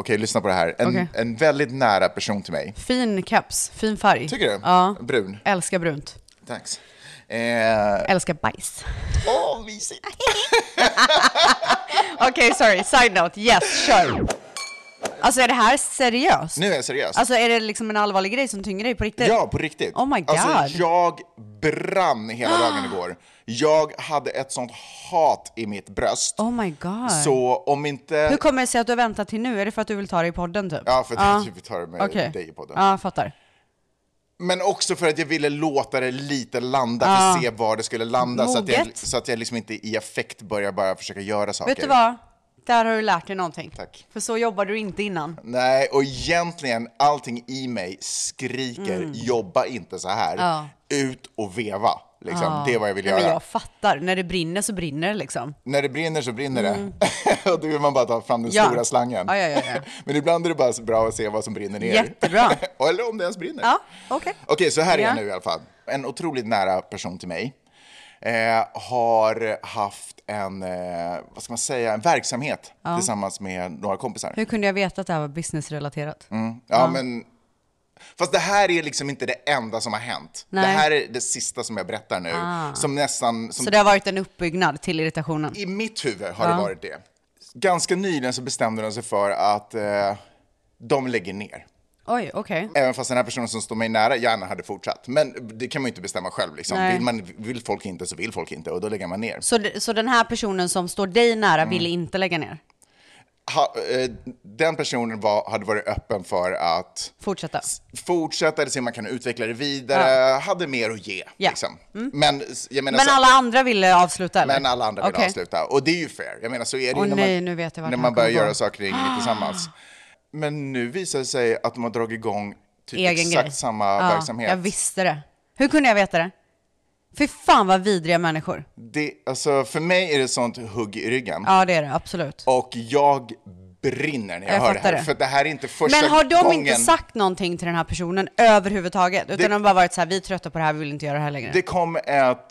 Okej, lyssna på det här. En, Okej. en väldigt nära person till mig. Fin keps, fin färg. Tycker du? Ja. Brun. Älskar brunt. Tack. Eh, Älskar bajs. Åh, mysigt. Okej, sorry. Side note. Yes, kör. Alltså är det här seriöst? Nu är jag seriös. Alltså är det liksom en allvarlig grej som tynger dig på riktigt? Ja, på riktigt. Oh my God. Alltså, jag brann hela dagen igår. Jag hade ett sånt hat i mitt bröst. Oh my god. Så om inte... Hur kommer det sig att du har väntat till nu? Är det för att du vill ta det i podden typ? Ja, för att jag typ tar det med Okej. dig på det. Ja, jag fattar. Men också för att jag ville låta det lite landa, för att se var det skulle landa. Så att, jag, Moget. så att jag liksom inte i affekt börjar bara försöka göra saker. Vet du vad? Där har du lärt dig någonting. Tack. För så jobbade du inte innan. Nej, och egentligen allting i mig skriker, jobba inte så här. Mm. Ja. Ut och veva. Liksom. Det är vad jag vill göra. men jag fattar. När det brinner så brinner det liksom. När det brinner så brinner det. och då vill man bara ta fram den Mm. Ja. stora slangen. Ja, ja, ja, ja. Men ibland är det bara så bra att se vad som brinner ner. Jättebra. Eller om det ens brinner. Ja, okej. Okej, så här är Ja. jag nu i alla fall. En otroligt nära person till mig eh, har haft en, eh, vad ska man säga, en verksamhet tillsammans med några kompisar. Hur kunde jag veta att det här var businessrelaterat? Ja, men... Fast det här är liksom inte det enda som har hänt. Nej. Ah. Det här är det sista som jag berättar nu. Som nästan... Som Så det har varit en uppbyggnad till irritationen? I mitt huvud har det varit det. Ganska nyligen så bestämde de sig för att eh, de lägger ner. Oj, okej. Även fast den här personen som står mig nära gärna hade fortsatt. Men det kan man ju inte bestämma själv. Liksom. Nej. Vill, man, vill folk inte så vill folk inte och då lägger man ner. Så, så den här personen som står dig nära Mm. ville inte lägga ner? Ha, eh, den personen var, hade varit öppen för att Fortsätta? fortsätta, se om man kan utveckla det vidare, hade mer att ge. Ja. Liksom. Men, jag menar, Men så, alla andra ville avsluta eller? men alla andra vill Okej. avsluta. Och det är ju fair. Jag menar, så är det ju Åh när nej, man, när man börjar göra saker och ting tillsammans. Men nu visar det sig att de har dragit igång typ Egen exakt grej. samma Ja, verksamhet. Jag visste det. Hur kunde jag veta det? Fy fan vad vidriga människor. Det, alltså, för mig är det sånt hugg i ryggen. Ja, det är det absolut. Och jag brinner när jag, Jag hör det här. det. För det här är inte första Men har de gången. inte sagt någonting till den här personen överhuvudtaget? Utan Det- de har bara varit så här, vi är trötta på det här, vi vill inte göra det här längre. Det kom ett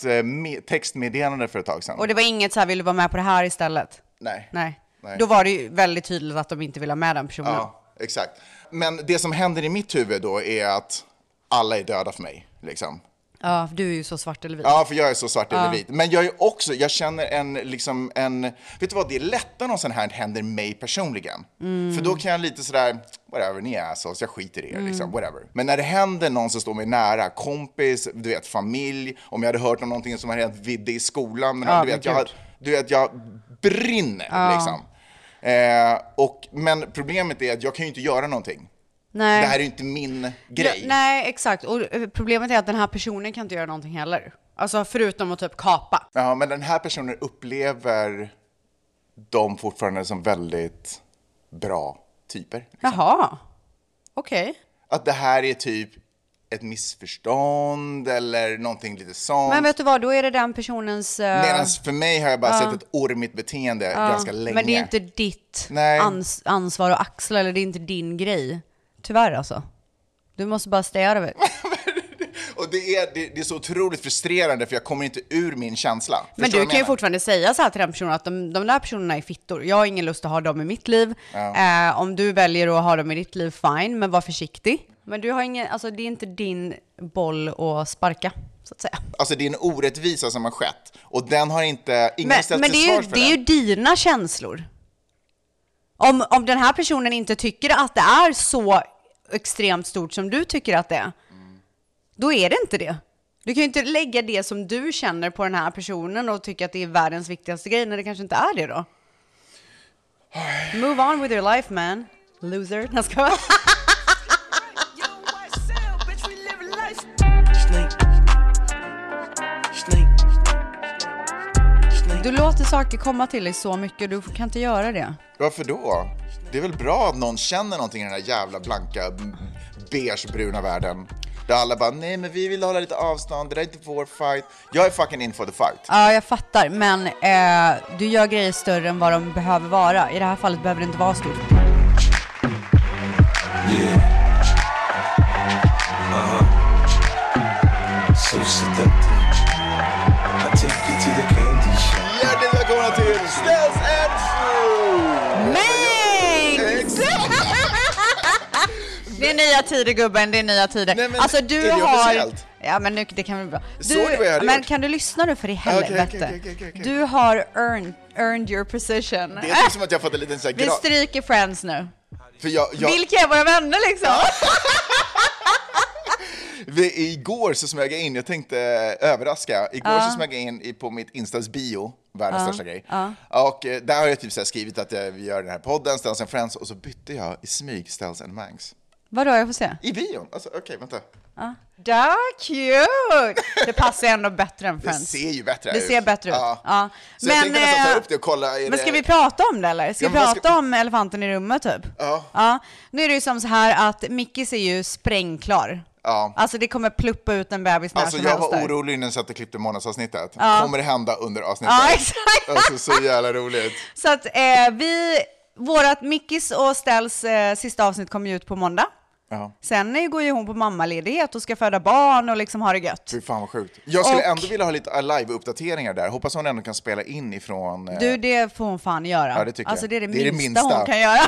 eh, me- textmeddelande för ett tag sedan. Och det var inget så här, vill du vara med på det här istället? Nej. Nej. Nej. Då var det ju väldigt tydligt att de inte vill ha med den personen. Ja, exakt. Men det som händer i mitt huvud då är att alla är döda för mig. Liksom. Ja, du är ju så svart eller vit. Ja, för jag är så svart eller vit. Men jag är också, jag känner en, liksom en, vet du vad, det är lättare om sånt här händer mig personligen. Mm. För då kan jag lite sådär, whatever, ni är assholes, jag skiter i er, Mm. liksom, whatever. Men när det händer någon som står mig nära, kompis, du vet, familj, om jag hade hört om någonting som hade hänt Vidde i skolan, men Ja, du, vet, jag, du vet, jag brinner liksom. Eh, och, men problemet är att jag kan ju inte göra någonting. Nej. Det här är ju inte min grej. Ja, nej, exakt. Och eh, problemet är att den här personen kan inte göra någonting heller. Alltså förutom att typ kapa. Ja, men den här personen upplever dem fortfarande som väldigt bra typer. Jaha. Okej. Att det här är typ ett missförstånd eller någonting lite sånt. Men vet du vad, då är det den personens... eh, Medan för mig har jag bara sett ett ormigt beteende ganska länge. Men det är inte ditt ans ansvar att axla, eller det är inte din grej. Tyvärr alltså. Du måste bara stay out of it. Och det är, det, det är så otroligt frustrerande för jag kommer inte ur min känsla. Men Förstår du vad jag kan ju fortfarande säga så här till den personen att de, de där personerna är fittor. Jag har ingen lust att ha dem i mitt liv. Eh, om du väljer att ha dem i ditt liv, fine, men var försiktig. Men du har ingen, alltså det är inte din boll att sparka, att säga. Alltså det är en orättvisa som har skett. Och den har inte, ingen Men, ställt men till svars för det är ju dina känslor. Om, om den här personen inte tycker att det är så extremt stort som du tycker att det är, då är det inte det. Du kan ju inte lägga det som du känner på den här personen och tycka att det är världens viktigaste grej när det kanske inte är det då. Move on with your life man, loser. Jag ska Du låter saker komma till dig så mycket, du kan inte göra det. Varför då? Det är väl bra att någon känner någonting i den här jävla blanka, beigebruna världen. Där alla bara, nej men vi vill hålla lite avstånd, det där är inte vår fight. Jag är fucking in for the fight. Ja, jag fattar, men eh, du gör grejer större än vad de behöver vara. I det här fallet behöver det inte vara stort. So seductive. I take Det är nya tider gubben, det är nya tider. Nej, men alltså du är det har... officiellt? Ja men nu, det kan väl bli bra. Såg du vad jag hade men gjort? kan du lyssna nu för i helvete? okej, okej, okej, okej. Du har earned, earned your position. Det är typ som att jag fått en liten sån här Vi gra- stryker Friends nu. För jag, jag, Vilka är våra vänner liksom? vi, igår så smög jag in, jag tänkte eh, överraska, igår så smög jag in i, på mitt Instas bio, världens största grej. Och eh, där har jag typ så här skrivit att eh, vi gör den här podden, Ställs and Friends, och så bytte jag i smyg Ställs and Mangs. Vadå, jag får se. I bion, alltså okej vänta. Da, cute! Det passar ändå bättre än Det Friends. ser ju bättre Det ut. ser bättre ut. Ja. Ja. Så jag tänkte nästan ta eh, upp det och kolla. Men ska det... vi prata om det eller? Ska Ja, vi men prata ska- om elefanten i rummet typ? Ja. Nu är det ju som så här att Mickis är ju sprängklar. Ja. Alltså det kommer pluppa ut en bebis när Alltså som jag helst var där. orolig när jag satt och klippte månadsavsnittet. Kommer det hända under avsnittet? Ja, exakt. Alltså så jävla roligt. Så att eh, vi, vårat Mickis och Stells eh, sista avsnitt kommer ju ut på måndag. Ja. Sen går ju hon på mammaledighet och ska föda barn och liksom ha det gött. Fy fan vad sjukt. Jag skulle Och- ändå vilja ha lite live-uppdateringar där. Hoppas hon ändå kan spela in ifrån... eh, Du, det får hon fan göra. Ja, det tycker alltså jag. det är det, Det är det minsta, hon kan göra.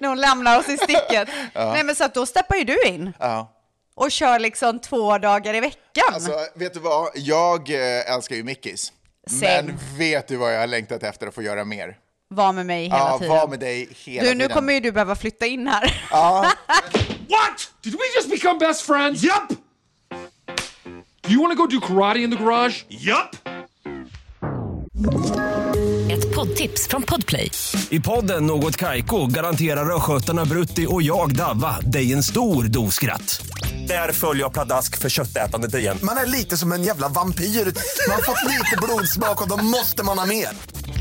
När hon lämnar oss i sticket. Nej men så att då steppar ju du in. Ja. Och kör liksom två dagar i veckan. Alltså, vet du vad? Jag eh, älskar ju Mickis. Same. Men vet du vad jag har längtat efter att få göra mer? Var med mig hela Ja, tiden. var med dig hela du, tiden. nu kommer ju du behöva flytta in här. What? Did we just become best friends? Yup. Do you want to go do karate in the garage? Yup. Ett poddtips från Podplay. I podden Något Kaiko garanterar östgötarna Brutti och jag, Davva, dig en stor dos skratt. Där följer jag pladask för köttätandet igen. Man är lite som en jävla vampyr. Man har fått lite blodsmak och då måste man ha mer.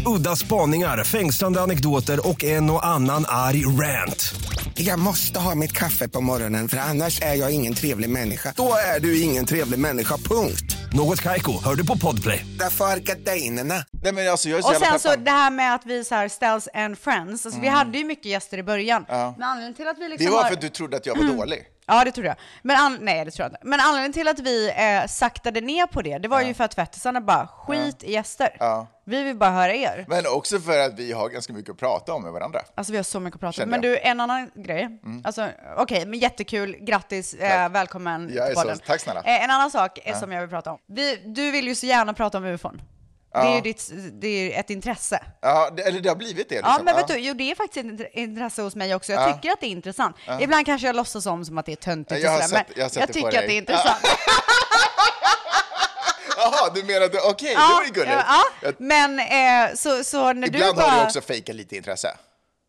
Udda spaningar, fängslande anekdoter och en och annan arg rant. Jag måste ha mitt kaffe på morgonen för annars är jag ingen trevlig människa. Då är du ingen trevlig människa, punkt. Något Kaiko, hör du på Podplay. Därför är gardinerna. Nej men alltså jag är så Och sen så det här med att vi så här ställs and friends. Alltså, Vi hade ju mycket gäster i början. Men anledningen till att vi liksom Det var har... för att du trodde att jag var dålig. Ja, det tror jag. Men an... Nej, det tror jag inte. Men anledningen till att vi eh, saktade ner på det, det var ju för att tvättisarna bara, skit i gäster. Vi vill bara höra er. Men också för att vi har ganska mycket att prata om med varandra. Alltså vi har så mycket att prata om. Känner Men jag. du, en annan grej. Alltså, okej, men jättekul. Grattis, eh, välkommen Jag är till så- podden. tack snälla. Eh, en annan sak eh, som jag vill prata om. Vi, du vill ju så gärna prata om ufon. Det är ju ditt, det är ett intresse. Ja, det, eller det har blivit det. Liksom. Ja, men vet du, jo, det är faktiskt ett int- intresse hos mig också. Jag tycker att det är intressant. Ibland kanske jag låtsas om som att det är töntigt Jag har och sådär, sett- men jag har sett jag det på tycker att dig. det är intressant. Jaha, du menar att okej, det var ju gulligt. ja, Jag- men eh, så, så när Ibland du bara... har du också fejkat lite intresse.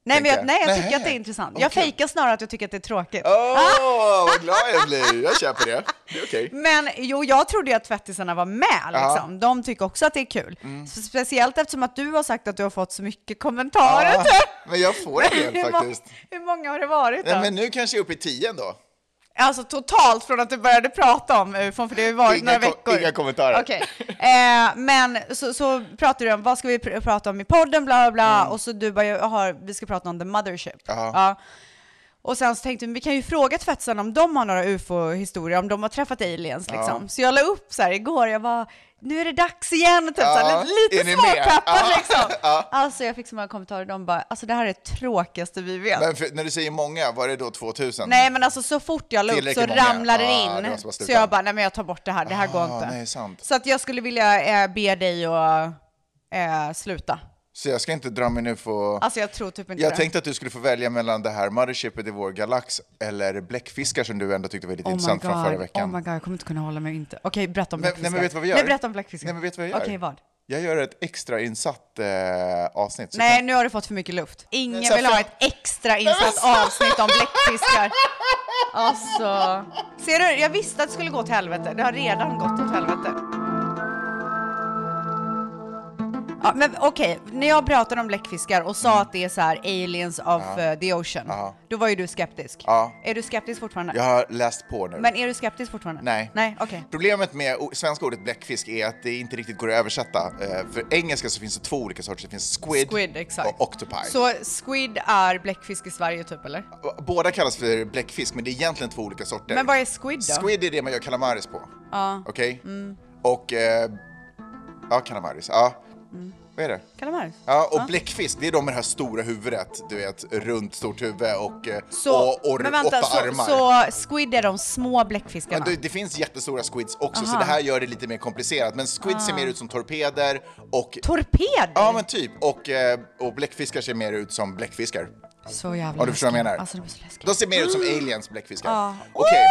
Nej, men jag, nej, jag tycker att det är intressant. Jag kul. fejkar snarare att jag tycker att det är tråkigt. Åh, vad glad jag blir. Jag köper det. Det är okej. Men jo, jag trodde ju att tvättisarna var med liksom. De tycker också att det är kul. Mm. Speciellt eftersom att du har sagt att du har fått så mycket kommentarer. Typ. men jag får en del faktiskt. hur många har det varit då? Nej, men nu kanske jag är uppe i tio ändå. Alltså totalt från att du började prata om UFOn, för det har ju varit Inga några ko- veckor. inga kommentarer. Okej. Eh, men så, så pratade du om, vad ska vi pr- prata om i podden, bla bla bla, och så du bara, jaha, vi ska prata om the mothership. Mm. Ja. Och sen så tänkte vi, vi kan ju fråga tvättsarna om de har några ufo-historier, om de har träffat aliens liksom. Så jag la upp så här igår, jag var nu är det dags igen, typ så Ja, här, lite, småpeppad Ja. liksom. Ja. Alltså jag fick så många kommentarer, de bara, alltså det här är det tråkigaste vi vet. Men för, när du säger många, var det då 2000? Nej men alltså så fort jag la upp så många. ramlade det Ja, in. det så jag bara, nej men jag tar bort det här, det här går Ah, inte. nej. Så att jag skulle vilja eh, be dig att eh, sluta. Så jag ska inte dra mig nu på... Alltså jag tror typ inte Jag det. tänkte att du skulle få välja mellan det här Mothershipet i vår galax eller bläckfiskar som du ändå tyckte var lite Oh intressant från förra veckan. oh my god, jag kommer inte kunna hålla mig inte. Okej, berätta om bläckfiskar. nej, men vet du vad vi gör? Nej, berätta om bläckfiskar. Nej, men vet du vad jag gör? Okej, vad? Jag gör ett extra insatt eh, avsnitt. Nej, kan- nu har du fått för mycket luft. Ingen vill ha ett extra insatt avsnitt om bläckfiskar. Alltså... Ser du, jag visste att det skulle gå till helvete. Det har redan gått åt helvete. Ja, men okej, när jag pratade om bläckfiskar och sa att det är så här aliens of eh, the ocean, Ja. då var ju du skeptisk. Ja. Är du skeptisk fortfarande? Jag har läst på nu. Men är du skeptisk fortfarande? Nej. Nej, okej. Problemet med o- svenska ordet bläckfisk är att det inte riktigt går att översätta. Eh, För engelska så finns det två olika sorter. Det finns squid, Squid, exakt. och octopi. Så squid är bläckfisk i Sverige typ, eller? Båda kallas för bläckfisk, men det är egentligen två olika sorter. Men vad är squid då? Squid är det man gör calamaris på. Ja. Okej? Och... Eh, ja, calamaris. Ja. Vad är det? Kalamar. Ja, och bläckfisk, det är de med det här stora huvudet, du vet, runt stort huvud och, eh, Så, och, och men vänta, åtta så, armar. så squid är de små bläckfiskarna? Ja, det, det finns jättestora squids också, så Aha. det här gör det lite mer komplicerat. Men squids ser mer ut som torpeder och... Torpeder? Ja, men typ. Och, eh, och bläckfiskar ser mer ut som bläckfiskar. Så jävla Om du förstår vad jag menar. Alltså, så läskigt. De ser mer ut som aliens, bläckfiskar. Ja. Okej,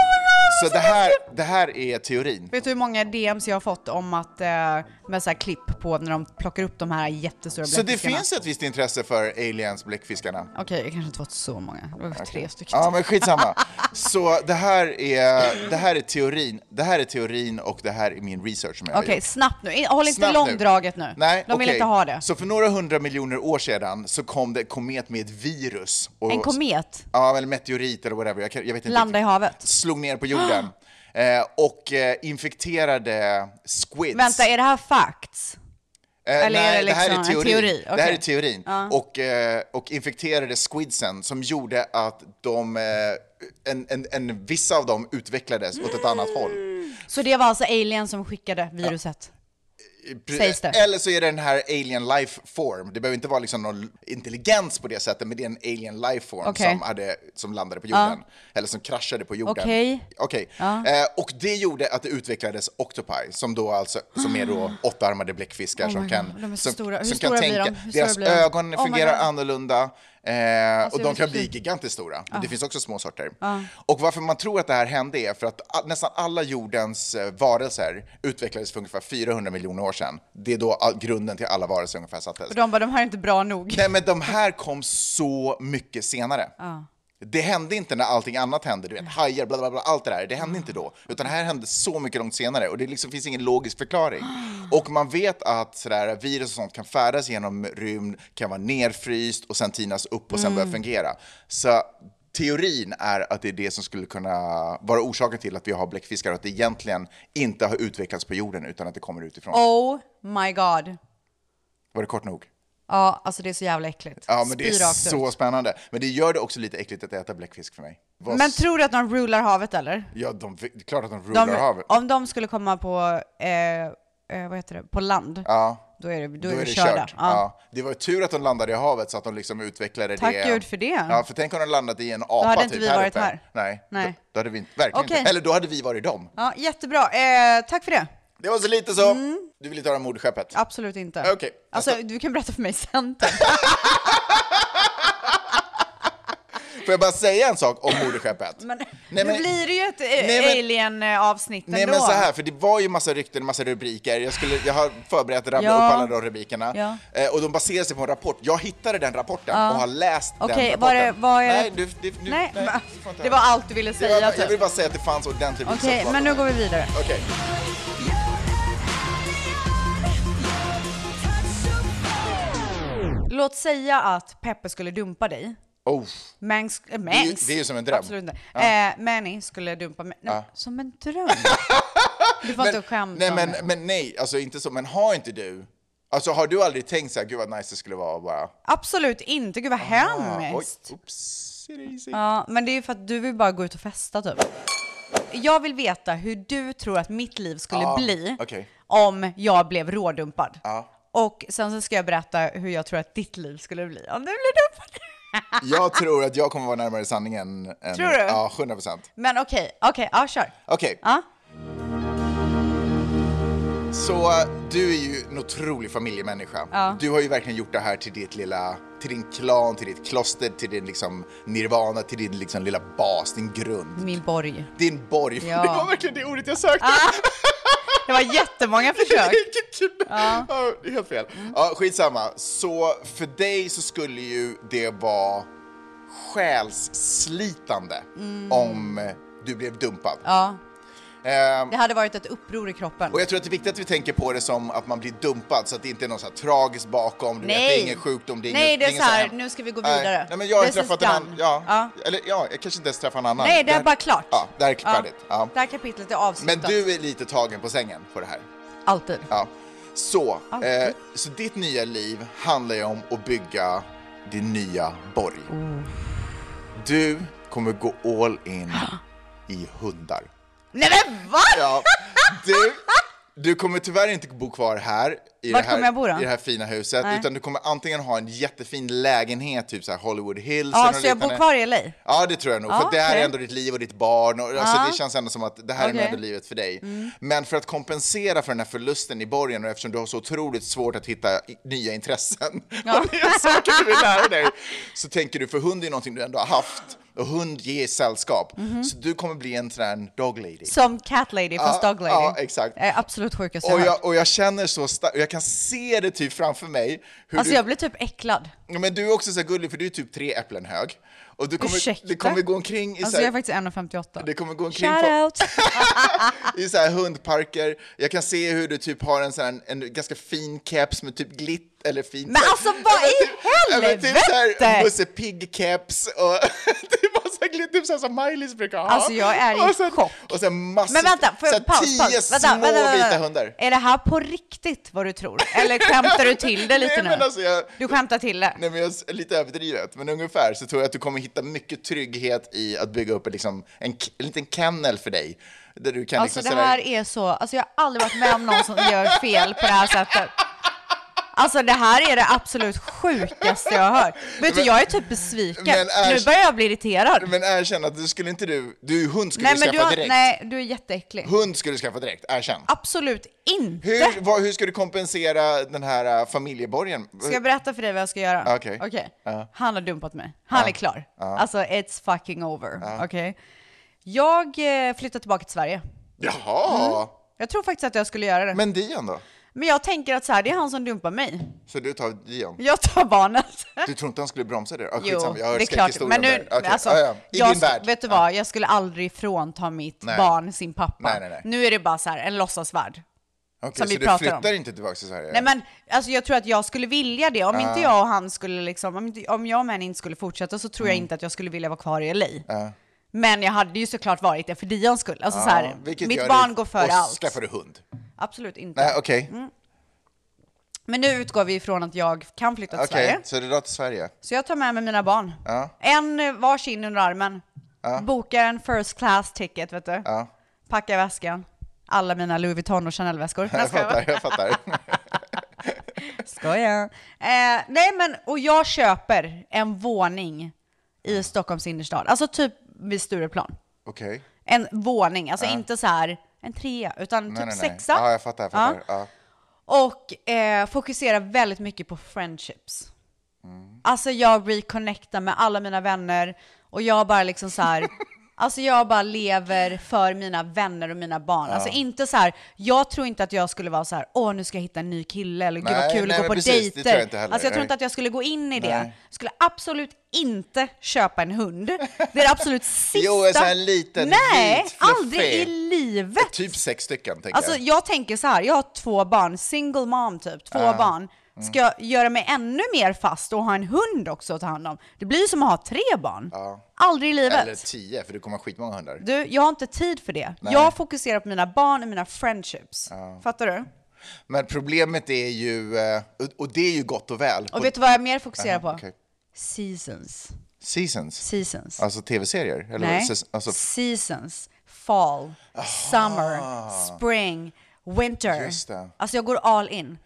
så det här, det här är teorin. Vet du hur många DMs jag har fått om att, eh, med så här klipp på när de plockar upp de här jättestora Så det bläckfiskarna? finns ett visst intresse för aliens, bläckfiskarna. Okej, jag kanske inte fått så många. Det var tre stycken. Ja, men skitsamma. Så det här är, det här är teorin. Det här är teorin och det här är min research som jag Okej, gjort. snabbt nu. Håll inte Snabbt långdraget nu. Nej, De vill okej. inte ha det. Så för några hundra miljoner år sedan så kom det en komet med ett virus. Och, En komet? Ja, eller meteorit eller whatever. Jag, jag vet inte. Landa i havet? Slog ner på jorden. eh, och eh, infekterade squids. Vänta, är det här facts? Eh, Eller är nej, det det här är liksom teorin. teori? Det här är teorin. Och, eh, och infekterade squidsen som gjorde att de, en, en, en, vissa av dem utvecklades åt ett annat håll. Så det var alltså alien som skickade viruset? Sägs det. Eller så är det den här alien life form. Det behöver inte vara liksom någon intelligens på det sättet, men det är en alien life form Okej. som, hade, som landade på jorden. Eller som kraschade på jorden. Okej. Okej. Eh, och det gjorde att det utvecklades octopi, som, då alltså, som är då åttaarmade bläckfiskar Oh som kan, God, de är så som, stora. Hur som stora kan blir tänka. de? Hur Deras blir de? ögon Oh fungerar annorlunda. Eh, och jag de kan bli gigantiskt stora. Men det finns också små sorter. Och varför man tror att det här hände är för att nästan alla jordens eh, varelser utvecklades för ungefär 400 miljoner år sedan. Det är då all, grunden till alla varelser ungefär sattes. Och de bara, de här är inte bra nog. Nej, men de här kom så mycket senare. Det hände inte när allting annat hände, du vet, hajar, bla, bla, bla, allt det där. Det hände inte då. Utan det här hände så mycket långt senare och det liksom finns ingen logisk förklaring. Och man vet att sådär, virus och sånt kan färdas genom rymd, kan vara nerfryst och sen tinas upp och sen börja fungera. Så teorin är att det är det som skulle kunna vara orsaken till att vi har bläckfiskar och att det egentligen inte har utvecklats på jorden utan att det kommer utifrån. Oh my god. Var det kort nog? Ja, alltså det är så jävla äckligt. Ja, men det är så ut. spännande. Men det gör det också lite äckligt att äta bläckfisk för mig. Vad Men s- tror du att de rular havet eller? Ja, de, det är klart att de rular De, havet. om de skulle komma på, eh, eh, vad heter det, på land, Ja, då är det, då då är vi det körda. Ja. Ja. Det var ju tur att de landade i havet så att de liksom utvecklade Tack det. Gud för det. Ja, för tänk om de landat i en apa hade inte typ vi här varit uppe. här. Nej, Nej. Då, då hade vi inte, verkligen Okej. inte. Eller då hade vi varit dem. Ja, jättebra. Eh, tack för det. Det var så lite så. Du vill inte höra moderskeppet? Absolut inte. Okej. Alltså, Nästa. du kan berätta för mig sen. Får jag bara säga en sak om moderskeppet? Men, Nej, nu men- blir det ju ett men- alien-avsnitt ändå. Nej men så här, för det var ju massa rykten, massa rubriker. Jag, skulle, jag har förberett att rabbla Ja. upp alla de rubrikerna. Ja. Eh, och de baserar sig på en rapport. Jag hittade den rapporten och har läst Okej, den rapporten. vad är det- är det- Nej, du, du, du, Nej, nej, det var allt du ville säga. var, jag typ. vill bara säga att det fanns ordentlig Okej, bakom men nu går vi vidare. Okej. Låt säga att Peppe skulle dumpa dig. Oh. Mangs, äh, är ju- Mangs. det är ju som en dröm. Absolut inte. Eh, Manny skulle dumpa mig. Nej, Som en dröm. Du får inte skämta nej, men, det. men nej, alltså inte så. Men har inte du? Alltså har du aldrig tänkt så här, gud vad nice det skulle vara bara... Absolut inte. Gud vad Ah, hemskt. oj. Ja, men det är ju för att du vill bara gå ut och festa typ. Jag vill veta hur du tror att mitt liv skulle Ja, bli okej. om jag blev rådumpad. Ja. Och sen så ska jag berätta hur jag tror att ditt liv skulle bli om du blir dumpad. Jag tror att jag kommer vara närmare sanningen än... Tror du? Ja, 100 procent. Men okej, okej, ja kör. Okej, Ja. så du är ju en otrolig familjemänniska. Ja. Du har ju verkligen gjort det här till ditt lilla, till din klan, till ditt kloster, till din liksom nirvana, till din liksom lilla bas, din grund. Min borg. Din borg. Ja. Det var verkligen det ordet jag sökte. Det var jättemånga försök. ja. det är helt fel. Ja, skitsamma. Så för dig så skulle ju det vara själsslitande om du blev dumpad. Mm. Ja, det hade varit ett uppror i kroppen. och jag tror att det är viktigt att vi tänker på det som att man blir dumpad så att det inte är något så här tragiskt bakom. Du vet, det Nej. är ingen sjukdom, det är, Nej, inget, det är inget så här, här- nu ska vi gå Nej, vidare. Nej, men jag har This is träffat en annan. Ja, Ja. Eller ja, jag kanske inte ens träffar en annan. Nej, det är bara klart. Ja, det här är färdigt. Ja. Det här kapitlet är Men avslutat. du är lite tagen på sängen på det här. Alltid. Ja. Så, Alltid. eh, så ditt nya liv handlar ju om att bygga din nya borg. Oh. Du kommer gå all in i hundar. Nej men va? Ja, du, du kommer tyvärr inte bo kvar här i, Vart det här, jag bo då? i det här fina huset, Nej. utan du kommer antingen ha en jättefin lägenhet, typ så här Hollywood Hills. Ja, så jag bor kvar i LA? Ja, det tror jag nog. Ja, för det här är ändå ditt liv och ditt barn. Och, alltså, Ja. det känns ändå som att det här är Okej. Mm. ändå livet för dig. Men för att kompensera för den här förlusten i borgen och eftersom du har så otroligt svårt att hitta nya intressen Ja. och nya saker du vill lära dig, så tänker du, för hund är någonting du ändå har haft och hund ger sällskap. Mhm. Så du kommer bli en sån här dog lady. Som cat lady fast Ja, dog lady. ja, exakt. Det är absolut sjukaste jag Och har hört. jag, och jag känner så starkt, jag kan se det typ framför mig. Alltså du, jag blir typ äcklad. Ja, men du är också så gullig, för du är typ tre äpplen hög. Och du kommer, Ursäkta? det kommer gå omkring i så Alltså här, jag är faktiskt 1,58. det kommer gå omkring Shout på, i så här hundparker. Jag kan se hur du typ har en, sån här, en ganska fin keps med typ glitt eller fint. Men alltså, vad i men Typ så här helvete? Musse Pigg-keps och typ bara så här glitt, typ så här som Miley's brukar ha. Alltså, jag är i sen, chock. Och sen massor, Men vänta, får jag paus, tio paus. Små vänta, vänta, vita vänta. hundar. Är det här på riktigt vad du tror? Eller skämtar du till det lite Nej, nu? alltså jag, Du skämtar till det? Nej, men jag, lite överdrivet, men ungefär så tror jag att du kommer hitta mycket trygghet i att bygga upp en, liksom, en, en liten kennel för dig. Där du kan Alltså liksom det sådär- här är så, alltså jag har aldrig varit med om någon som gör fel på det här sättet. Alltså det här är det absolut sjukaste jag har hört. Vet du, jag är typ besviken. Är- Nu börjar jag bli irriterad. Men erkänn att du skulle inte du, du hund skulle Nej du skaffa du, har, direkt. nej, du är jätteäcklig. Hund skulle du skaffa direkt, erkänn. Absolut inte. Hur, vad, hur ska du kompensera den här uh, familjeborgen? Ska jag berätta för dig vad jag ska göra? Okej. Ja. Han har dumpat mig. Han är klar. Alltså, it's fucking over. Okej? Jag eh, flyttar tillbaka till Sverige. Jaha! Jag tror faktiskt att jag skulle göra det. Men, Men Dion då? Jag tänker att så här, det är han som dumpar mig. Så du tar Dion? Jag tar barnet. Du tror inte han skulle bromsa det? Ah, Jo, jag det är klart. Men nu. Okej, alltså, ah, ja. I jag, din värld. vet du vad, jag skulle aldrig frånta mitt Nej. barn sin pappa. Nej, nej, nej. Nu är det bara så här, en låtsasvärld. Okej, som så vi du pratar om. flyttar inte tillbaka till Sverige? Nej men alltså jag tror att jag skulle vilja det. Om inte jag och han skulle liksom, om, inte, om jag och män inte skulle fortsätta så tror jag Mm. inte att jag skulle vilja vara kvar i LA. Men jag hade ju såklart varit det för Dions skull. Alltså så här, mitt barn går före och allt. skaffar du hund? Absolut inte. Nej, okej. Men nu utgår vi ifrån att jag kan flytta till Okej, Sverige. så du drar till Sverige? Så jag tar med mig mina barn. Ja. En eh, varsin under armen. Bokar en first class ticket, vet du. Ja. Packar väskan. Alla mina Louis Vuitton och Chanel-väskor. Nej, Jag skojar bara. fattar, jag fattar. Skojar. Eh, nej men, och jag köper en våning i Stockholms innerstad. Alltså typ vid Stureplan. Okej. En våning, alltså inte så här en trea, utan Nej, typ nej, nej. sexa. Ja, jag fattar, jag fattar. Ja. Och eh, fokuserar väldigt mycket på friendships. Alltså jag reconnectar med alla mina vänner och jag bara liksom så här, alltså jag bara lever för mina vänner och mina barn. Alltså inte så här, jag tror inte att jag skulle vara så här, åh nu ska jag hitta en ny kille eller gud vad kul nej, att gå på precis, det dejter. tror jag inte heller. alltså jag tror inte att jag skulle gå in i det. Nej. Skulle absolut inte köpa en hund. Det är det absolut sista. Jo, en sån här liten, Nej, vit, aldrig i livet. Typ sex stycken, tänker Alltså jag. jag tänker så här, jag har två barn, single mom typ, två barn. Ska jag göra mig ännu mer fast och ha en hund också att ta hand om? Det blir ju som att ha tre barn. Aldrig i livet. Eller tio, för du kommer ha skitmånga hundar. Du, jag har inte tid för det. Jag fokuserar på mina barn och mina friendships. Fattar du? Men problemet är ju, eh, och- det är ju gott och väl. Och vet du vad jag mer fokuserar Aha, på? okej. Seasons. Seasons? Seasons. Alltså tv-serier? Eller Nej. säs- Alltså, Seasons. Fall. Summer. Spring. Winter. Alltså jag går all in.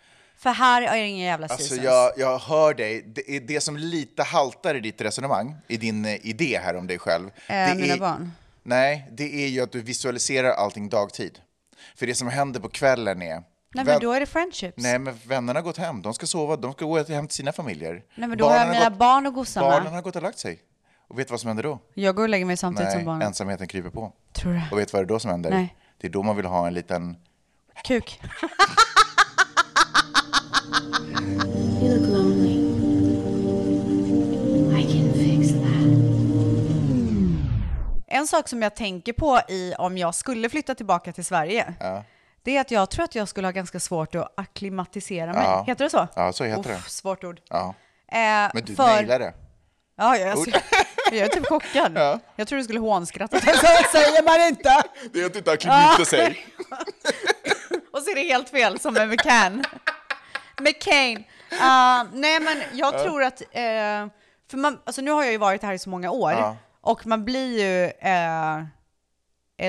För här är det ingen jävla alltså seasons. jag, jag hör dig. Det, det som lite haltar i ditt resonemang, i din eh, idé här om dig själv. Det mina är, barn. Nej, det är ju att du visualiserar allting dagtid. För det som händer på kvällen är... Nej men då är det friendships. Nej, men vännerna har gått hem. De ska sova. De ska gå hem till sina familjer. Nej, men då har jag mina gått, barn att gossa med. Barnen har gått och lagt sig. Och vet du vad som händer då? Jag går och lägger mig samtidigt som Nej, barnen. ensamheten kryper på. Tror du? Och vet du vad det är då som händer? Nej. Det är då man vill ha en liten... Kuk. You look lonely. I can fix that. En sak som jag tänker på i om jag skulle flytta tillbaka till Sverige, det är att jag tror att jag skulle ha ganska svårt att akklimatisera mig. Ja. Heter det så? Ja, så heter det. Svårt ord. Ja. Eh, Men du för- nailar det. Ja, jag, jag, jag är typ chockad. Jag tror du skulle hånskratta. Så säger man inte! Det är att inte knutit sig. Och så är det helt fel, som med McCann. McCain. Uh, nej, men jag tror att... eh, för man, alltså nu har jag ju varit här i så många år Ja. och man blir ju uh,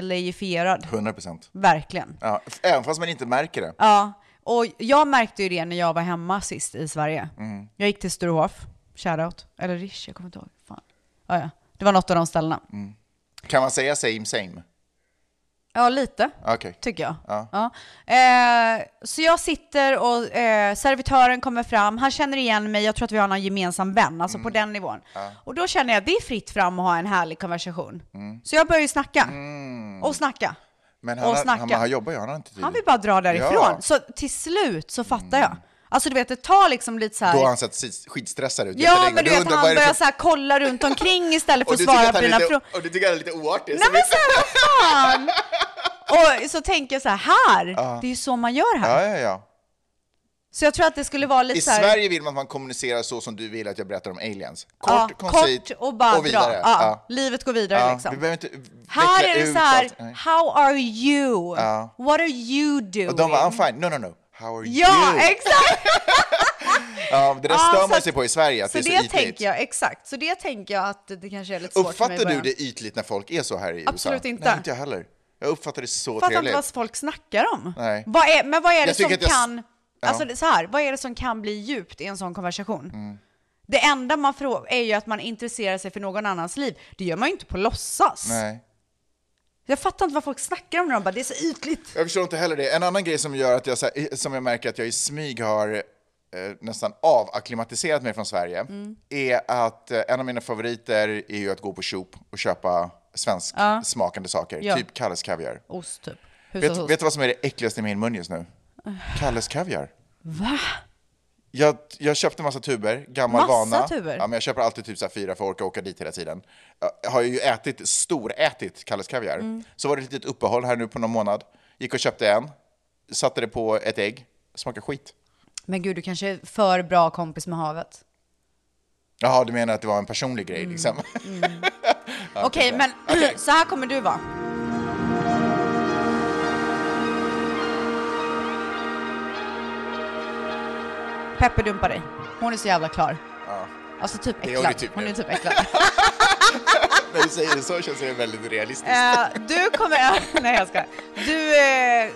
LA-ifierad. 100 procent. Verkligen. Ja, även fast man inte märker det. Ja, Och jag märkte ju det när jag var hemma sist i Sverige. Mm. Jag gick till Sturehof, shoutout, eller Rish, jag kommer inte ihåg. Fan. Ja, ja. Det var något av de ställena. Kan man säga same same? Ja, lite. Okej. Tycker jag. Ja. Ja. Eh, så jag sitter och eh, servitören kommer fram, han känner igen mig, jag tror att vi har någon gemensam vän, alltså Mm. på den nivån. Och då känner jag att det är fritt fram att ha en härlig konversation. Så jag börjar ju snacka. Och snacka. Men Och han, har, snacka. han, han jobbar ju, han har inte tid. Han vill bara dra därifrån. Ja. Så till slut så fattar jag. Alltså du vet, det tar liksom lite så här... Då har han sett skitstressad ut Ja, men du vet, undrar, han börjar så här kolla runt omkring istället för och att svara på dina frågor. Och du tycker han är lite oartig. Nej men så här, vad fan! Och så tänker jag så här, här, det är ju så man gör här. Ja, ja, ja. Så jag tror att det skulle vara lite I så här... Sverige vill man att man kommunicerar så som du vill att jag berättar om aliens. Kort, ja, koncist kort och bara vidare. dra. Ja, Livet går vidare Ja, liksom. Vi behöver inte Här är det så här, how are you? Ja. What are you doing? Och de bara, I'm fine. No, no, no. How are Ja, you? exakt! Ja, det där Ja, stör man sig på i Sverige, att Så det är så det ytligt. tänker jag, exakt. Så det tänker jag att det kanske är lite svårt för mig Uppfattar du det ytligt när folk är så här i USA? Absolut inte. Nej, inte jag heller. Jag uppfattar det så Fattar inte trevligt. vad folk snackar om. Nej. Vad är, men vad är det som jag kan, Ja. alltså så här, vad är det som kan bli djupt i en sån konversation? Mm. Det enda man frågar är ju att man intresserar sig för någon annans liv. Det gör man ju inte på låtsas. Nej. Jag fattar inte vad folk snackar om när de bara, det är så ytligt. Jag förstår inte heller det. En annan grej som gör att jag, som jag märker att jag i smyg har eh, nästan avakklimatiserat mig från Sverige Mm. är att eh, en av mina favoriter är ju att gå på Coop och köpa svensk smakande saker. Ja. Typ Kalles Kaviar. Ost typ. Vet, vet du vad som är det äckligaste i min mun just nu? Kalles Kaviar. Va? Jag, jag köpte en massa tuber, gammal Massa vana. tuber? Ja, men jag köper alltid typ så här fyra för att orka åka dit hela tiden. Jag har ju ätit, storätit Kalles Kaviar. Mm. Så var det ett litet uppehåll här nu på någon månad. Gick och köpte en, satte det på ett ägg, smakar skit. Men gud, du kanske är för bra kompis med havet. Jaha, du menar att det var en personlig grej liksom? Okej, men så här kommer du vara. Peppe dumpar dig. Hon är så jävla klar. Alltså typ är äcklad. hon ju typ hon är typ äcklad. När du säger det så känns det väldigt realistiskt. Eh, du kommer... Nej, jag ska. Du, eh,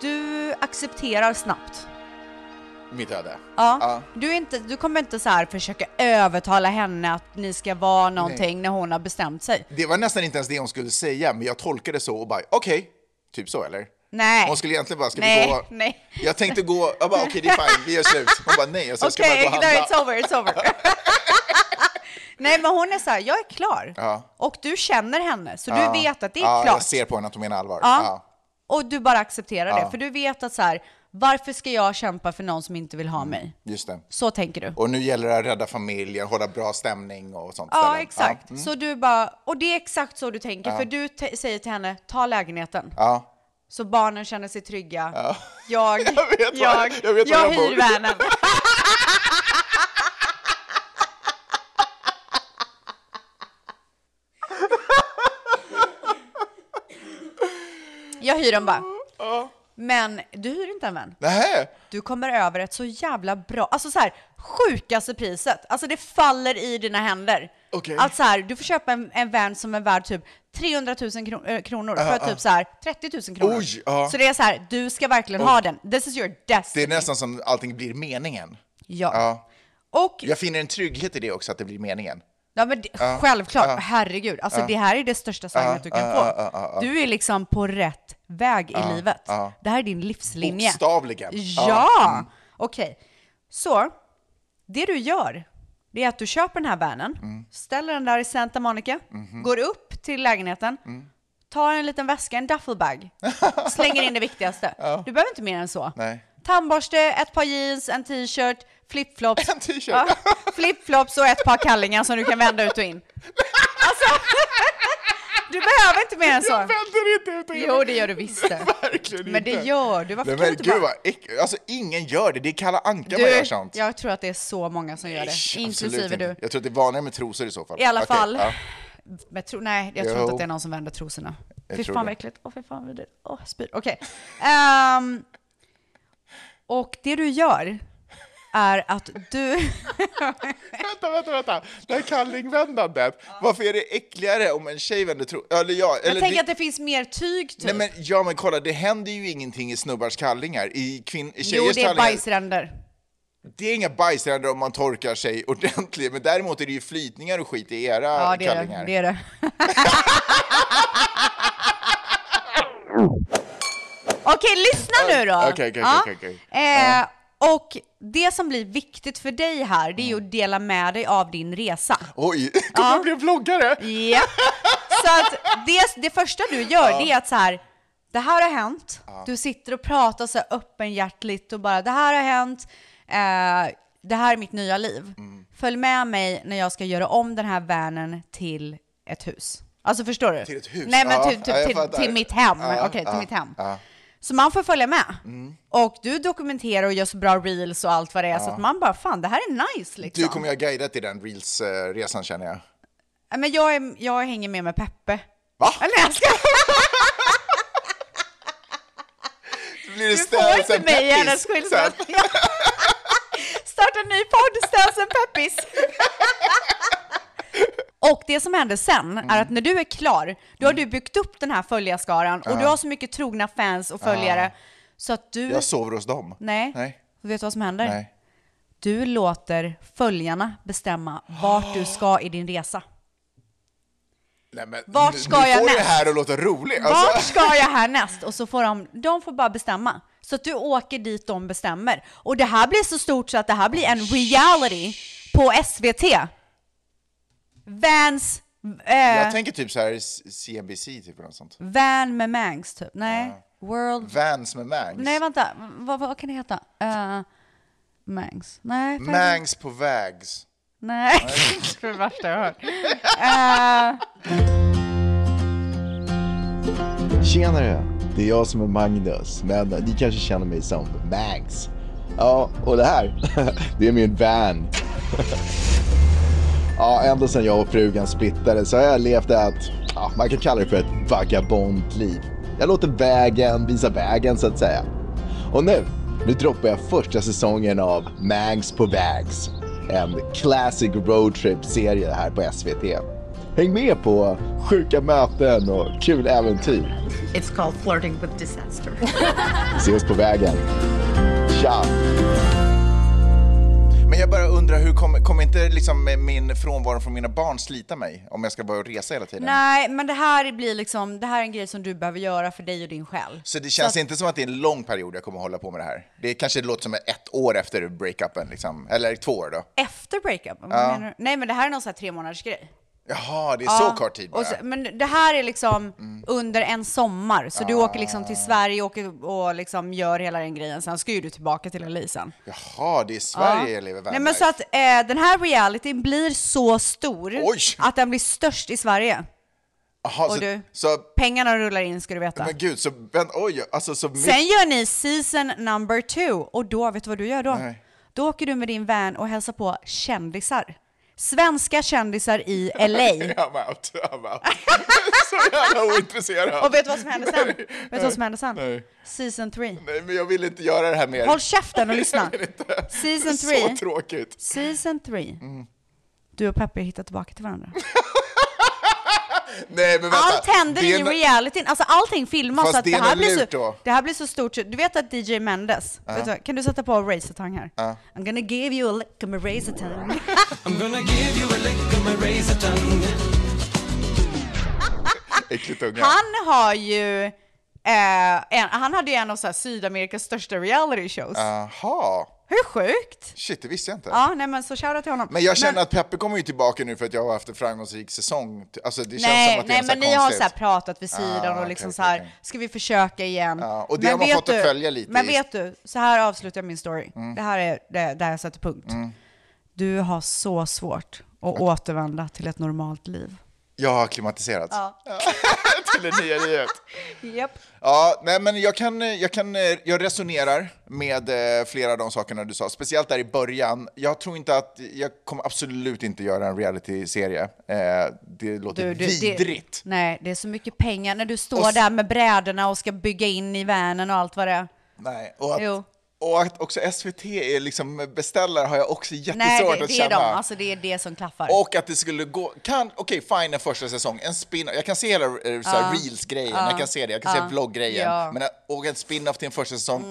du accepterar snabbt. Mitt öde. Ja. Ja. Du, är inte, du kommer inte så här försöka övertala henne att ni ska vara någonting när hon har bestämt sig. Det var nästan inte ens det hon skulle säga, men jag tolkade det så och bara okej, typ så eller? Nej. Hon skulle egentligen bara, ska nej, vi gå? nej. Jag tänkte gå, jag bara okej det är fine, vi gör slut. Hon bara nej, och sen ska Okej, man gå och okay, handla. it's over, it's over. Nej, men hon är så här, jag är klar. Ja. Och du känner henne, så Ja. du vet att det är ja, klart. jag ser på henne att hon menar allvar. Ja. Och du bara accepterar det, för du vet att så här, varför ska jag kämpa för någon som inte vill Mm. ha mig? Just det. Så tänker du. Och nu gäller det att rädda familjen, hålla bra stämning och sånt. Ja, ställen. exakt. Mm. Så du bara, och det är exakt så du tänker, för du säger till henne, ta lägenheten. Ja. Så barnen känner sig trygga. Jag, Jag vet jag, jag vet jag bor. hyr vanen. jag hyr den bara. Men du hyr inte en vän. Nähä? Du kommer över ett så jävla bra, alltså så här, sjukaste priset. Alltså det faller i dina händer. Okej. Att så här, du får köpa en, en van som är värd typ 300 000 kro- äh, kronor för typ så här 30 000 kronor. Oj, ja. Så det är så här, du ska verkligen ha den. This is your Det destiny. är nästan som allting blir meningen. Ja. Och, Jag finner en trygghet i det också, att det blir meningen. ja men det, självklart, herregud. Alltså det här är det största signet du kan få. Du är liksom på rätt väg i livet. Det här är din livslinje. Bokstavligen. Ja! Okej. Så, det du gör, det är att du köper den här vanen, Mm. ställer den där i Santa Monica, Mhm. går upp till lägenheten, Mm. tar en liten väska, en duffelbag, slänger in det viktigaste. Du behöver inte mer än så. Nej. Tandborste, ett par jeans, en t-shirt, flipflops. En t-shirt. Ja, flipflops och ett par kallingar som du kan vända ut och in. Alltså, inte mer än så. Jag vänder inte ut och. Jo, det gör du visst det. Verkligen Men det inte. gör du. Varför Nej, kan du men inte gud bara... vad äck... Alltså ingen gör det, det är Kalle Anka man gör sånt. jag tror att det är så många som gör det, Ish, inklusive absolut du. Jag tror att det är vanligare med trosor i så fall. I alla Okej, fall. ja. Men tro, nej, jag tror Jo. inte att det är någon som vänder trosorna. Jag Fy tror fan det. vad äckligt. Åh, fy fan vad det... Åh, spyr. Okej. Ehm, och det du gör, är att du... Vänta, vänta, vänta. Det här kallingvändandet. Varför är det äckligare om en tjej vänder tro... Eller jag, Jag eller tänker det... att det finns mer tyg typ. Nej men, ja men kolla, det händer ju ingenting i snubbars kallingar. I, kvin... i tjejers jo, det är kallingar. bajsränder. Det är inga bajsränder om man torkar sig ordentligt, men däremot är det ju flytningar och skit i era Ja, det är kallingar. det. det, är det. Okej, lyssna nu då. Okej, okej, Ja. okej, okej. Eh, Och det som blir viktigt för dig här, det är ju att dela med dig av din resa. Oj, kommer jag bli vloggare? Ja. Så att det, det första du gör, det är att så här, det här har hänt. Du sitter och pratar så här öppenhjärtligt och bara, det här har hänt. Eh, det här är mitt nya liv. Mm. Följ med mig när jag ska göra om den här vanen till ett hus. Alltså förstår du? Till ett hus? Nej men Ja, typ, ja, typ till, till mitt hem. Ja, Okej, till ja, mitt hem. Ja. Så man får följa med. Mm. Och du dokumenterar och gör så bra reels och allt vad det är så att man bara, fan det här är nice liksom. Du kommer jag guida till den reels-resan känner jag. Ja, Men jag, är, jag hänger med med Peppe. Va? Eller jag ska... Blir Du får inte mig i hennes skilsmässa. Starta en ny podd, Ställs en Peppis. Och det som händer sen är att när du är klar, då har du byggt upp den här följarskaran och du har så mycket trogna fans och följare så att du... Jag sover hos dem. Nej. Nej. Vet du vad som händer? Nej. Du låter följarna bestämma vart du ska i din resa. Nej, men, Vart nu- ska nu jag får det här att låta roligt. Vart Alltså, ska jag härnäst? Och så får de, de får bara bestämma. Så att du åker dit de bestämmer. Och det här blir så stort så att det här blir en reality på SVT. Vans, eh, jag tänker typ så här CNBC typ eller något sånt. Van med Mangs typ. Nej, World... Vans med Mangs. Nej vänta, vad, vad kan det heta? Uh, Mangs? Nej, Mangs på vägs. Nej, det är det värsta jag har hört. Eh, Tjenare! Det är jag som är Magnus, men ni kanske känner mig som Mangs. Ja, och det här, det är min van. Ja, ända sedan jag och frugan splittade så har jag levt ett, ja, man kan kalla det för ett vagabondliv. Jag låter vägen visa vägen så att säga. Och nu, nu droppar jag första säsongen av Mangs på vägs. En classic roadtrip-serie här på SVT. Häng med på sjuka möten och kul äventyr. It's called flirting with disaster. Ses på vägen. Tja! Men jag bara undrar, hur kommer kommer inte liksom min frånvaro från mina barn slita mig om jag ska bara resa hela tiden? nej, men det här blir liksom, det här är en grej som du behöver göra för dig och din själ. Så det känns att- inte som att det är en lång period jag kommer hålla på med det här? Det kanske låter som ett år efter breakupen, liksom. eller två år då? Efter breakup? Vad menar du? Nej, men det här är någon sån här tre månaders grej. Jaha, det är så kort tid bara? Så, men det här är liksom under en sommar, så du åker liksom till Sverige och, åker och liksom gör hela den grejen. Sen ska ju du tillbaka till LA Jaha, det är Sverige jag lever Nej men så att eh, den här realityn blir så stor Oj. att den blir störst i Sverige. Jaha, och så, du? så, Pengarna rullar in ska du veta. men gud, så, vänt, oj, alltså så mitt- Sen gör ni season number two och då, vet du vad du gör då? Nej. Då åker du med din van och hälsar på kändisar. Svenska kändisar i LA. I'm out, I'm out. så jävla ointresserad. Och vet du vad som händer sen? Vet du vad som händer sen? Nej. Season 3. Nej, men jag vill inte göra det här mer. Håll käften och lyssna. Season Så 3. tråkigt. Season 3. Mm. Du och Peppe hittar tillbaka till varandra. Nej, men vänta. Allt händer i realityn, alltså allting filmas Fast så att det det är här, blir så, då. det här blir så stort. Du vet att DJ Mendes, vet du, kan du sätta på Razor-tang här? I'm gonna give you a lick of my razor-tongue. Äckligt unga. Han har ju, eh, en, han hade ju en av så här Sydamerikas största reality shows. Jaha. Hur sjukt? Shit, det visste jag inte. Ja, nej men så shoutout till honom. Men jag känner att Peppe kommer ju tillbaka nu för att jag har haft en framgångsrik säsong. Alltså det känns Nej, som att det nej är men ni har så pratat vid sidan Ah, och liksom okej, så här, okej. ska vi försöka igen? Ja, och det Men har man fått att du- följa lite Men i- vet du, så här avslutar jag min story. Mm. Det här är det, där jag sätter punkt. Du har så svårt att återvända till ett normalt liv. Jag har klimatiserats. Till det nya livet. Japp. Ja, nej men jag kan, jag kan, jag resonerar med eh, flera av de sakerna du sa, speciellt där i början. Jag tror inte att, jag kommer absolut inte göra en reality-serie. Eh, det låter Du, du, vidrigt. Det, nej, det är så mycket pengar när du står Och där med brädorna och ska bygga in i vanen och allt vad det är. Nej, och att, Jo. Och att också SVT är liksom beställare har jag också Nej, jättesvårt det, att det är känna. de. Alltså det är det som klaffar. Och att det skulle gå, kan, okej fine en första säsong, en spin jag kan se hela här, reels-grejen, jag kan se det, jag kan se vlogg-grejen. Mm. men och en spin-off till en första säsong,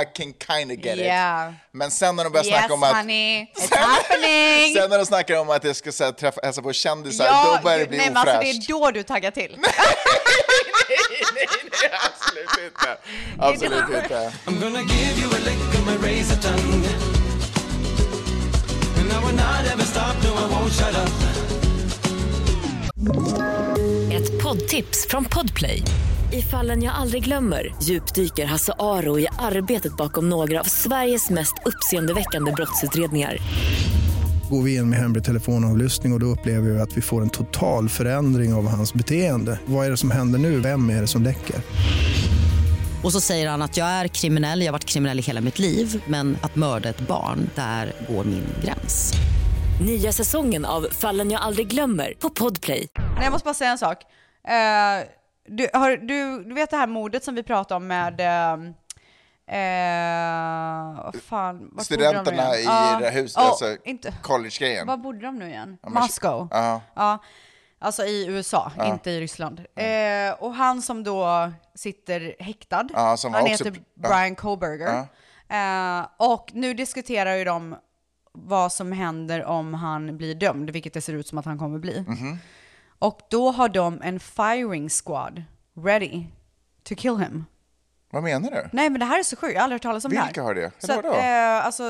I can kind of get Yeah. it. Men sen när de börjar yes snacka om att honey, it's happening! Sen när de snackar om att jag ska så här, träffa, hälsa på kändisar, ja, då börjar det bli nej, men alltså, det ofräscht. är då du taggar till. nej, nej, absolut inte. Absolut inte. I'm gonna give you a lick of my razor tongue. And I will not ever stop, no I won't shut up. Ett poddtips från Podplay. I fallen jag aldrig glömmer djupdyker Hasse Aro i arbetet bakom några av Sveriges mest uppseendeväckande brottsutredningar. Går vi in med hemlig telefonavlyssning och, och då upplever vi att vi får en total förändring av hans beteende. Vad är det som händer nu? Vem är det som läcker? Och så säger han att jag är kriminell, jag har varit kriminell i hela mitt liv men att mörda ett barn, där går min gräns. Nya säsongen av Fallen jag aldrig glömmer på Podplay. Jag måste bara säga en sak. Eh, du, har, du, du vet det här mordet som vi pratade om med... Uh, vad fan, de nu Studenterna igen? i Ja. det huset, Ja, alltså college-grejen. Var bodde de nu igen? men- Moscow? Ja. Ja, alltså i USA, inte i Ryssland. Eh, och han som då sitter häktad, Ja, han också- heter ja. Brian Koberger. Eh, och nu diskuterar ju de vad som händer om han blir dömd, vilket det ser ut som att han kommer bli. Mhm. Och då har de en firing squad ready to kill him. Vad menar du? Nej men det här är så sjukt, jag har aldrig hört talas om det här. Vilka har det? Så att, vadå? eh, alltså,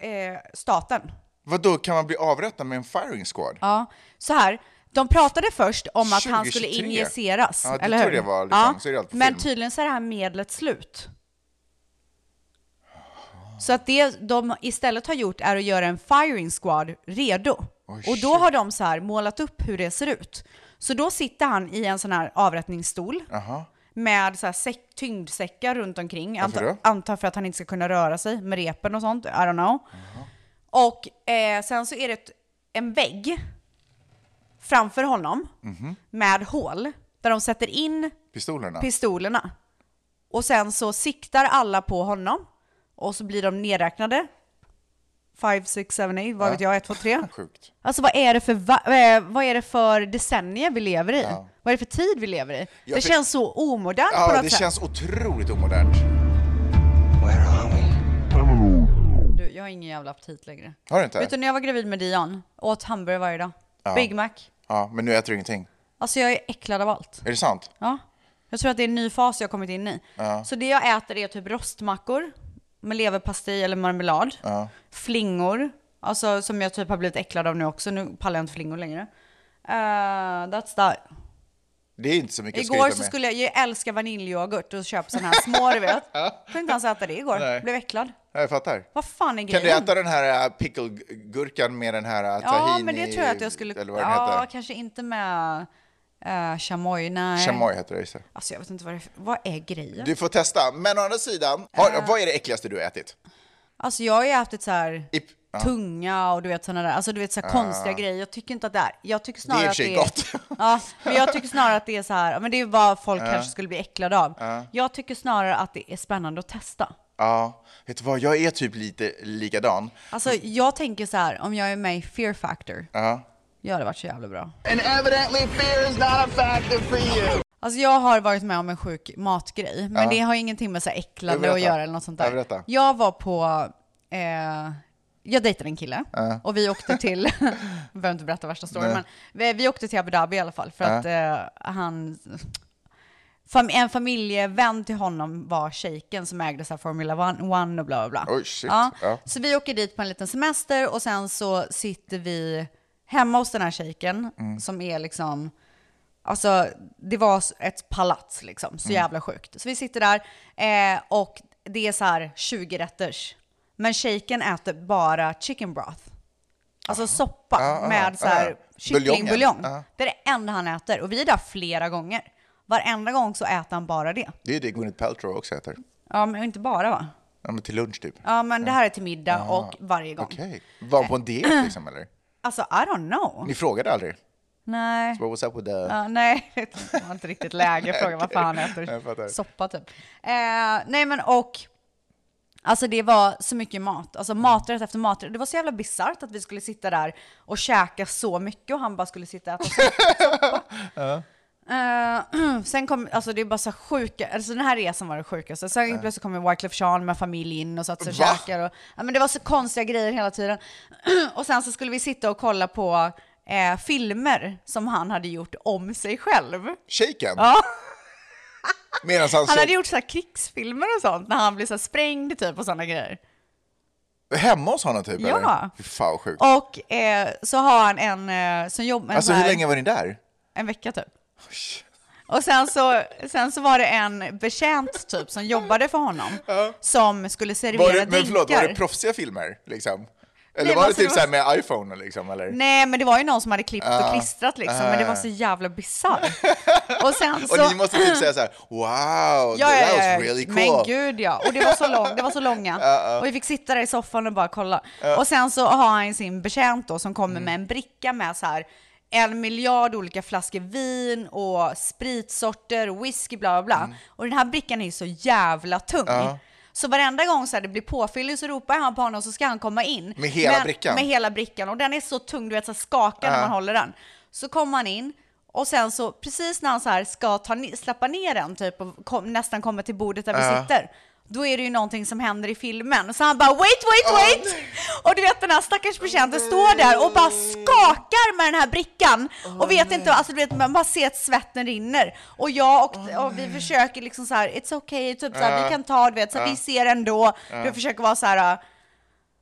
eh, staten. Vad då kan man bli avrättad med en firing squad? Ja, så här. De pratade först om att han skulle 2023. injiceras, Ja, det eller hur? jag var liksom- så är det men film. tydligen så är det här medlet slut. Så att det de istället har gjort är att göra en firing squad redo. och då har de så här målat upp hur det ser ut. Så då sitter han i en sån här avrättningsstol Jaha. Med så här säck, tyngdsäckar runt omkring. Anta, antar för att han inte ska kunna röra sig med repen och sånt. I don't know. Och eh, sen så är det ett, en vägg framför honom Mhm. med hål där de sätter in Pistolerna? pistolerna. Och sen så siktar alla på honom och så blir de nedräknade. 5, 6, 7, 8, vad Ja. vet jag, 1, 2, 3. Sjukt. Alltså vad är det för, va- eh, vad är det för decennier vi lever i? Vad är det för tid vi lever i? Jag det fick- känns så omodernt på Ja, något det sätt. känns otroligt omodernt. Where are we? Du, jag har ingen jävla aptit längre. Har du inte? Vet du, när jag var gravid med Dion, åt hamburgare varje dag. Ja. Big Mac. Ja, men nu äter du ingenting. Alltså jag är äcklad av allt. Är det sant? Ja. Jag tror att det är en ny fas jag har kommit in i. Så det jag äter är typ rostmackor med leverpastej eller marmelad. Flingor, alltså som jag typ har blivit äcklad av nu också. Nu pallar jag inte flingor längre. Uh, that's that. Det är inte så mycket Igår så med. skulle jag, jag älskar vaniljyoghurt och köpa sådana här små du vet. Kunde inte ens äta det igår. Nej. Blev äcklad. Ja, jag fattar. Vad fan är Kan grejen? du äta den här äh, picklegurkan med den här äh, Ja, tahini? men det tror jag att jag skulle... Eller vad den ja, heter. kanske inte med uh, chamoy, nej. Chamoy heter det. just. Alltså jag vet inte vad det är, vad är grejen? Du får testa. Men å andra sidan, har, vad är det äckligaste du har ätit? Alltså jag har ju ätit så här I, ja. tunga och du vet sådana där, alltså du vet så här konstiga grejer. Jag tycker inte att det är, jag tycker Det är snarare att det är... gott. Ja, men jag tycker snarare att det är så här, men det är vad folk kanske skulle bli äcklade av. Jag tycker snarare att det är spännande att testa. Ja, vet du vad? Jag är typ lite likadan. Alltså jag tänker så här, om jag är med i Fear Factor, Ja. Jag hade varit så jävla bra. And evidently fear is not a factor for you. Alltså jag har varit med om en sjuk matgrej, men Ja. det har ingenting med så här äcklande att göra eller något sånt Ja, där. berätta. Jag var på, eh, jag dejtade en kille och vi åkte till, jag behöver inte berätta värsta storyn, men vi, vi åkte till Abu Dhabi i alla fall för att eh, han, fam, en familjevän till honom var shejken som ägde så här Formula One, One och bla bla bla. Oj, shit. Ja, Ja. Så vi åker dit på en liten semester och sen så sitter vi hemma hos den här shejken Mm. som är liksom, alltså det var ett palats liksom, Mm. så jävla sjukt. Så vi sitter där eh, och det är så här 20 rätters. Men shejken äter bara chicken broth. Alltså soppa Ja, ja, med så här kycklingbuljong. Det är det enda han äter och vi är där flera gånger. Varenda gång så äter han bara det. Det är det Gwyneth Paltrow också äter. Ja, men inte bara va? Ja, men till lunch typ. Ja, men det här är till middag och varje gång. Okej. Var hon på en diet liksom eller? Alltså, I don't know. Ni frågade aldrig? Nej. What was up with the... Ja, nej, det var inte riktigt läge att fråga vad fan äter. Soppa typ. Eh, nej men och, Alltså det var så mycket mat, alltså maträtt efter maträtt. Det var så jävla bisarrt att vi skulle sitta där och käka så mycket och han bara skulle sitta och äta soppa. Ja. Eh, sen kom, alltså det är bara så sjuka, alltså den här resan var det sjukaste. Sen Ja. plötsligt kommer Wyclef Jean med familj in och satt sig och käkar. Och, ja, men det var så konstiga grejer hela tiden. och sen så skulle vi sitta och kolla på eh, filmer som han hade gjort om sig själv. Shaken? Ja. Han, Han hade gjort så här krigsfilmer och sånt när han blev så här sprängd typ och sådana grejer. Hemma hos honom typ? Ja. Eller? Fan sjukt. Och eh, så har han en eh, som jobbar... Alltså hur länge var ni där? En vecka typ. Och sen så, sen så var det en betjänt typ som jobbade för honom som skulle servera Var det, men drinkar. förlåt, var det proffsiga filmer? Liksom? Eller Nej, var det alltså, typ det så här var- med iPhone liksom? Eller? Nej, men det var ju någon som hade klippt Ja. och klistrat liksom, men det var så jävla bisarrt. Och sen så... Och ni måste typ säga så här: wow, Ja, that ja, ja. was really cool. Men gud ja. Och det var så, lång, det var så långa. Ja, ja. Och vi fick sitta där i soffan och bara kolla. Ja. Och sen så har han sin betjänt då som kommer Mm. med en bricka med så här en miljard olika flaskor vin och spritsorter whisky bla bla bla. Och den här brickan är ju så jävla tung. Mm. Ja. Så varenda gång så här, det blir påfyllning så ropar han på honom så ska han komma in. Med hela Men- brickan? Med hela brickan. Och den är så tung, du vet så skakar när Ja. man håller den. Så kommer han in och sen så precis när han så här ska ta, släppa ner den typ och kom, nästan kommer till bordet där vi Ja. sitter. Då är det ju någonting som händer i filmen. Så han bara wait, wait, wait! och du vet den här stackars betjänten står där och bara skakar med den här brickan. och vet inte, alltså du vet man bara ser att svetten rinner. Och jag och, och vi försöker liksom så här, it's okay, typ så här, Ja. vi kan ta, du vet, så Ja. vi ser ändå. Ja. Du försöker vara så här,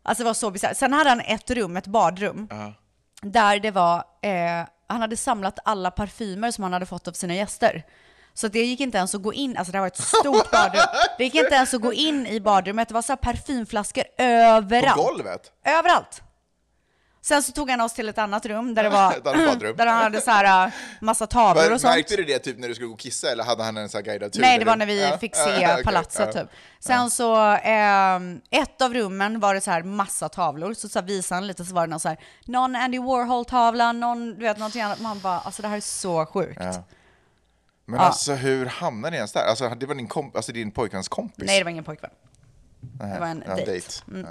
alltså det var så bisarrt. Sen hade han ett rum, ett badrum där det var, eh, han hade samlat alla parfymer som han hade fått av sina gäster. Så det gick inte ens att gå in, alltså det var ett stort badrum. Det gick inte ens att gå in i badrummet, det var så här parfymflaskor överallt. På golvet? Överallt. Sen så tog han oss till ett annat rum där det var, där han hade så här äh, massa tavlor och sånt. Märkte du det typ när du skulle gå och kissa eller hade han en sån här guidad tur? Nej, det var när vi Ja. fick se palatset ja. typ. Sen så, ehm, ett av rummen var det så här massa tavlor, så, så här visade han lite så var det någon så här, någon Andy Warhol-tavla, någon, du vet någonting annat. Man bara, alltså det här är så sjukt. Ja. Men Ja. alltså hur hamnade ni ens där? Alltså det var din, komp- alltså, din pojkväns kompis? Nej, det var ingen pojkvän. Nej, det var en ja, dejt. Mm.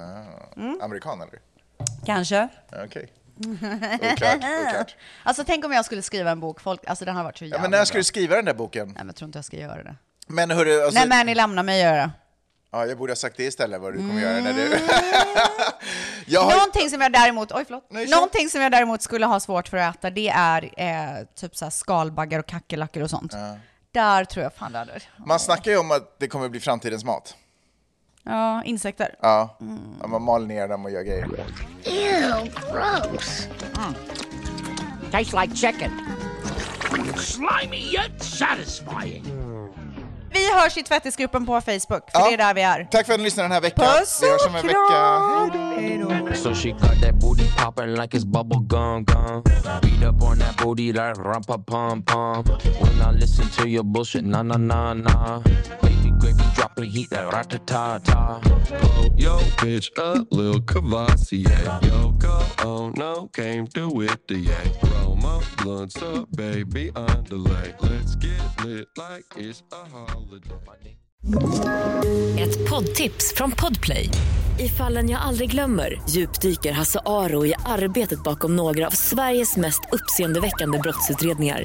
Ah. Amerikan eller? Kanske. Okej. Oklart, oklart. Alltså tänk om jag skulle skriva en bok, folk, alltså den har varit så Ja, jävla men när ska bra. du skriva den där boken? Nej men jag tror inte jag ska göra det. Men hörru, alltså, Nej men ni lämnar mig göra. Ja, jag borde ha sagt det istället vad du kommer göra när du... jag har... Någonting som jag däremot, oj förlåt. Nej, kör. Någonting som jag däremot skulle ha svårt för att äta det är eh, typ så här skalbaggar och kackerlackor och sånt. Där tror jag fan det hade. Man snackar ju om att det kommer bli framtidens mat. Ja, insekter. Ja, Ja, man mal ner dem och gör grejer. Ew, gross. Tastes like chicken. Slimy yet satisfying. Vi hörs i tvättisgruppen på Facebook, för Ja. det är där vi är. Tack för att ni lyssnade den här veckan. Puss Vi hörs om en och vecka. Hej då. So she got that booty popping like it's bubble gum gum. Beat up on that booty like rumpa pum pum. When I listen to your bullshit, na na na na. Baby drop the heat that rat ta ta. Blow yo bitch up, Lil Cavassier. Yo go, oh no, came through with the yank. Roll my blunts up, baby, underlay. Let's get lit like it's a holiday. Ett poddtips från Podplay. I fallen jag aldrig glömmer djupdyker Hasse Aro i arbetet bakom några av Sveriges mest uppseendeväckande brottsutredningar.